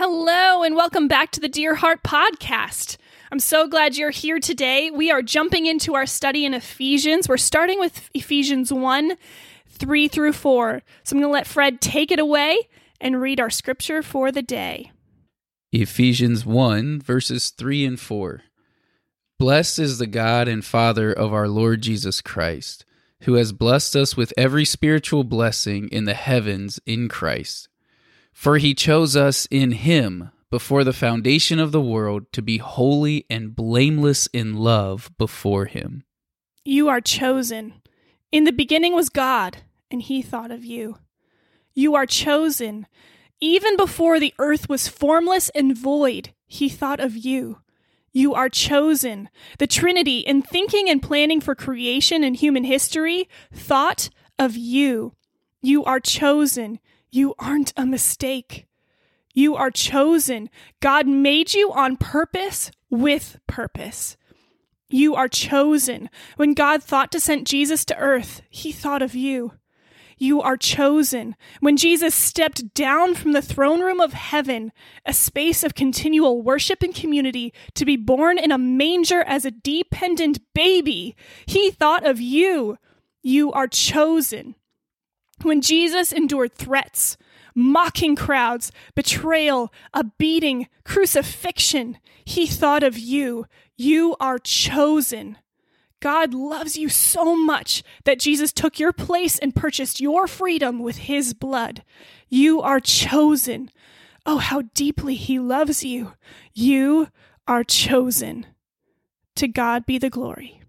Hello, and welcome back to the Dear Heart Podcast. I'm so glad you're here today. We are jumping into our study in Ephesians. We're starting with Ephesians 1 3 through 4. So I'm going to let Fred take it away and read our scripture for the day. Ephesians 1, verses 3 and 4. Blessed is the God and Father of our Lord Jesus Christ, who has blessed us with every spiritual blessing in the heavens in Christ. For he chose us in him before the foundation of the world to be holy and blameless in love before him. You are chosen. In the beginning was God, and he thought of you. You are chosen. Even before the earth was formless and void, he thought of you. You are chosen. The Trinity, in thinking and planning for creation and human history, thought of you. You are chosen. You aren't a mistake. You are chosen. God made you on purpose with purpose. You are chosen. When God thought to send Jesus to earth, he thought of you. You are chosen. When Jesus stepped down from the throne room of heaven, a space of continual worship and community, to be born in a manger as a dependent baby, he thought of you. You are chosen. When Jesus endured threats, mocking crowds, betrayal, a beating, crucifixion, he thought of you. You are chosen. God loves you so much that Jesus took your place and purchased your freedom with his blood. You are chosen. Oh, how deeply he loves you. You are chosen. To God be the glory.